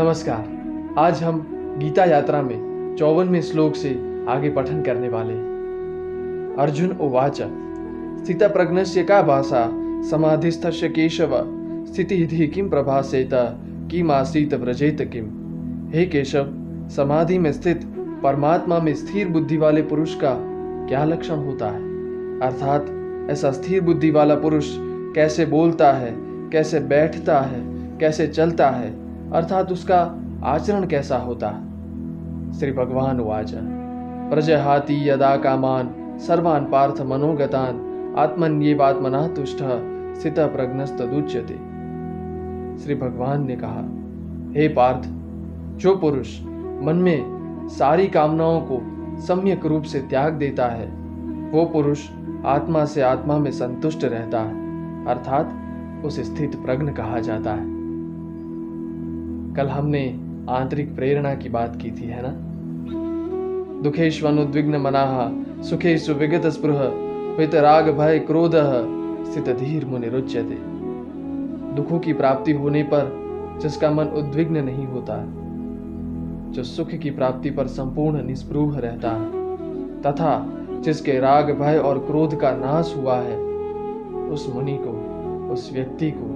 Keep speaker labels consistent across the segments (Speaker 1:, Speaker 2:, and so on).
Speaker 1: नमस्कार। आज हम गीता यात्रा में चौवनवें श्लोक से आगे पठन करने वाले अर्जुन उवाच स्थित प्रज्ञस्य का भाषा समाधिस्थस्य केशव स्थिति किम प्रभासेत किम आसीत व्रजेत किम हे केशव, समाधि में स्थित परमात्मा में स्थिर बुद्धि वाले पुरुष का क्या लक्षण होता है? अर्थात, ऐसा स्थिर बुद्धि वाला पुरुष कैसे बोलता है, कैसे बैठता है, कैसे चलता है अर्थात उसका आचरण कैसा होता? श्री भगवान वाच प्रजहाति यदा कामान, सर्वान पार्थ मनोगतान, आत्मन ये मना तुष्ट स्थित प्रज्ञस्त दुच्यते श्री भगवान ने कहा, हे पार्थ, जो पुरुष मन में सारी कामनाओं को सम्यक रूप से त्याग देता है, वो पुरुष आत्मा से आत्मा में संतुष्ट रहता है, अर्थात उस स्थित प्रज्ञ कहा जाता है। कल हमने आंतरिक प्रेरणा की बात की थी, है ना? दुखेश्वनुद्विग्न मनाह सुखेशु विगत स्पृह राग भय क्रोध, स्थित धीर मुनि रुच्यते। दुखों की प्राप्ति होने पर जिसका मन उद्विग्न नहीं होता, जो सुख की प्राप्ति पर संपूर्ण निस्पृह रहता है, तथा जिसके राग भय और क्रोध का नाश हुआ है, उस मुनि को, उस व्यक्ति को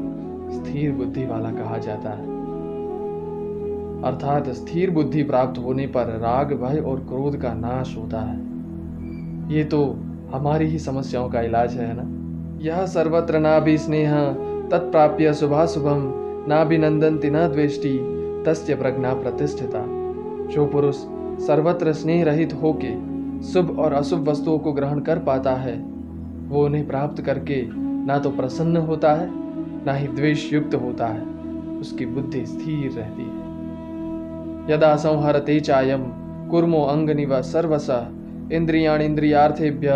Speaker 1: स्थिर बुद्धि वाला कहा जाता है। अर्थात स्थिर बुद्धि प्राप्त होने पर राग, भय और क्रोध का नाश होता है। ये तो हमारी ही समस्याओं का इलाज है ना? यह सर्वत्र ना भी स्नेह, तत्प्राप्य शुभा शुभम ना भी द्वेष्टि, तस्य प्रज्ञा प्रतिष्ठिता। जो पुरुष सर्वत्र स्नेह रहित होके शुभ और अशुभ वस्तुओं को ग्रहण कर पाता है, वो उन्हें प्राप्त करके ना तो प्रसन्न होता है, ना ही द्वेष युक्त होता है, उसकी बुद्धि स्थिर रहती है। यदा संहरते चायम कुर्मो अंगनिव सर्वस इंद्रियाण इंद्रियार्थेभ्य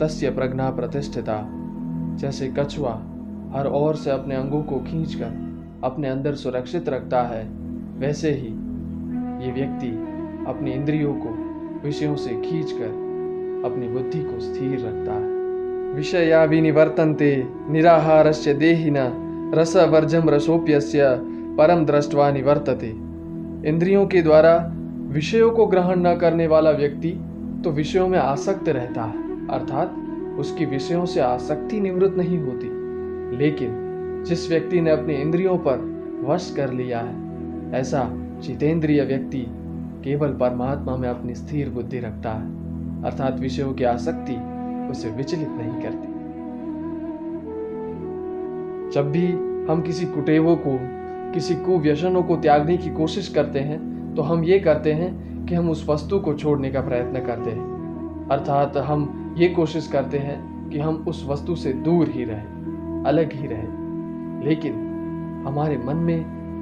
Speaker 1: तस्य प्रज्ञा प्रतिष्ठिता। जैसे कछुआ हर ओर से अपने अंगों को खींचकर अपने अंदर सुरक्षित रखता है, वैसे ही ये व्यक्ति अपनी इंद्रियों को विषयों से खींचकर अपनी बुद्धि को स्थिर रखता है। विषया भी विनिवर्तन्ते निराहारस्य देहिना रसवर्जम रसोप्यस्य परम दृष्टवा निवर्तते। इंद्रियों के द्वारा विषयों को ग्रहण न करने वाला व्यक्ति तो विषयों में आसक्त रहता है, अर्थात उसकी विषयों से आसक्ति निवृत्त नहीं होती। लेकिन जिस व्यक्ति ने अपने इंद्रियों पर वश कर लिया है, ऐसा जितेंद्रिय व्यक्ति केवल परमात्मा में अपनी स्थिर बुद्धि रखता है, अर्थात विषयों की आसक्ति उसे विचलित नहीं करती। जब भी हम किसी कुटेवों को किसी कुव्यसनों को त्यागने की कोशिश करते हैं तो हम ये करते हैं कि हम उस वस्तु को छोड़ने का प्रयत्न करते हैं। अर्थात हम ये कोशिश करते हैं कि हम उस वस्तु से दूर ही रहें, अलग ही रहें। लेकिन हमारे मन में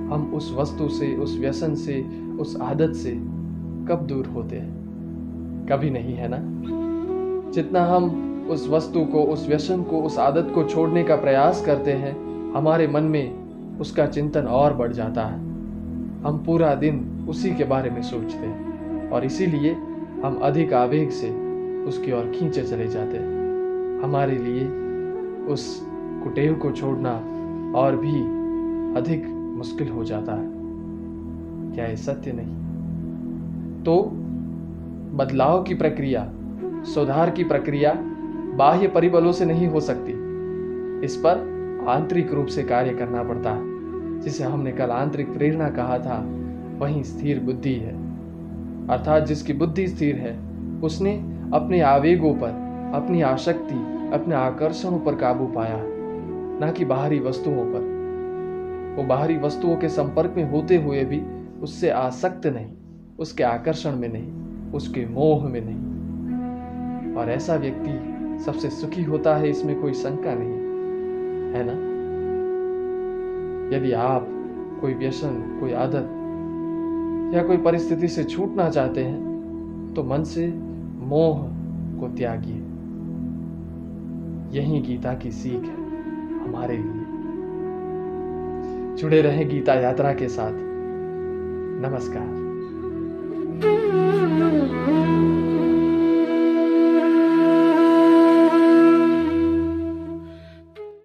Speaker 1: हम उस वस्तु से, उस व्यसन से, उस आदत से कब दूर होते हैं? कभी नहीं, है ना? जितना हम उस वस्तु को, उस व्यसन को, उस आदत को छोड़ने का प्रयास करते हैं, हमारे मन में उसका चिंतन और बढ़ जाता है। हम पूरा दिन उसी के बारे में सोचते हैं और इसीलिए हम अधिक आवेग से उसकी ओर खींचे चले जाते हैं। हमारे लिए उस कुटेव को छोड़ना और भी अधिक मुश्किल हो जाता है। क्या ये सत्य नहीं? तो बदलाव की प्रक्रिया, सुधार की प्रक्रिया बाह्य परिबलों से नहीं हो सकती। इस पर आंतरिक रूप से कार्य करना पड़ता है। जिसे हमने कल आंतरिक प्रेरणा कहा था, वही स्थिर बुद्धि है। अर्थात जिसकी बुद्धि स्थिर है, उसने अपने आवेगों पर, अपनी आसक्ति अपने आकर्षणों पर काबू पाया, न कि बाहरी वस्तुओं पर। वो बाहरी वस्तुओं के संपर्क में होते हुए भी उससे आसक्त नहीं, उसके आकर्षण में नहीं, उसके मोह में नहीं। और ऐसा व्यक्ति सबसे सुखी होता है, इसमें कोई शंका नहीं, है ना? यदि आप कोई व्यसन, कोई आदत या कोई परिस्थिति से छूटना चाहते हैं तो मन से मोह को त्यागिए। यही गीता की सीख है हमारे लिए। जुड़े रहें गीता यात्रा के साथ। नमस्कार।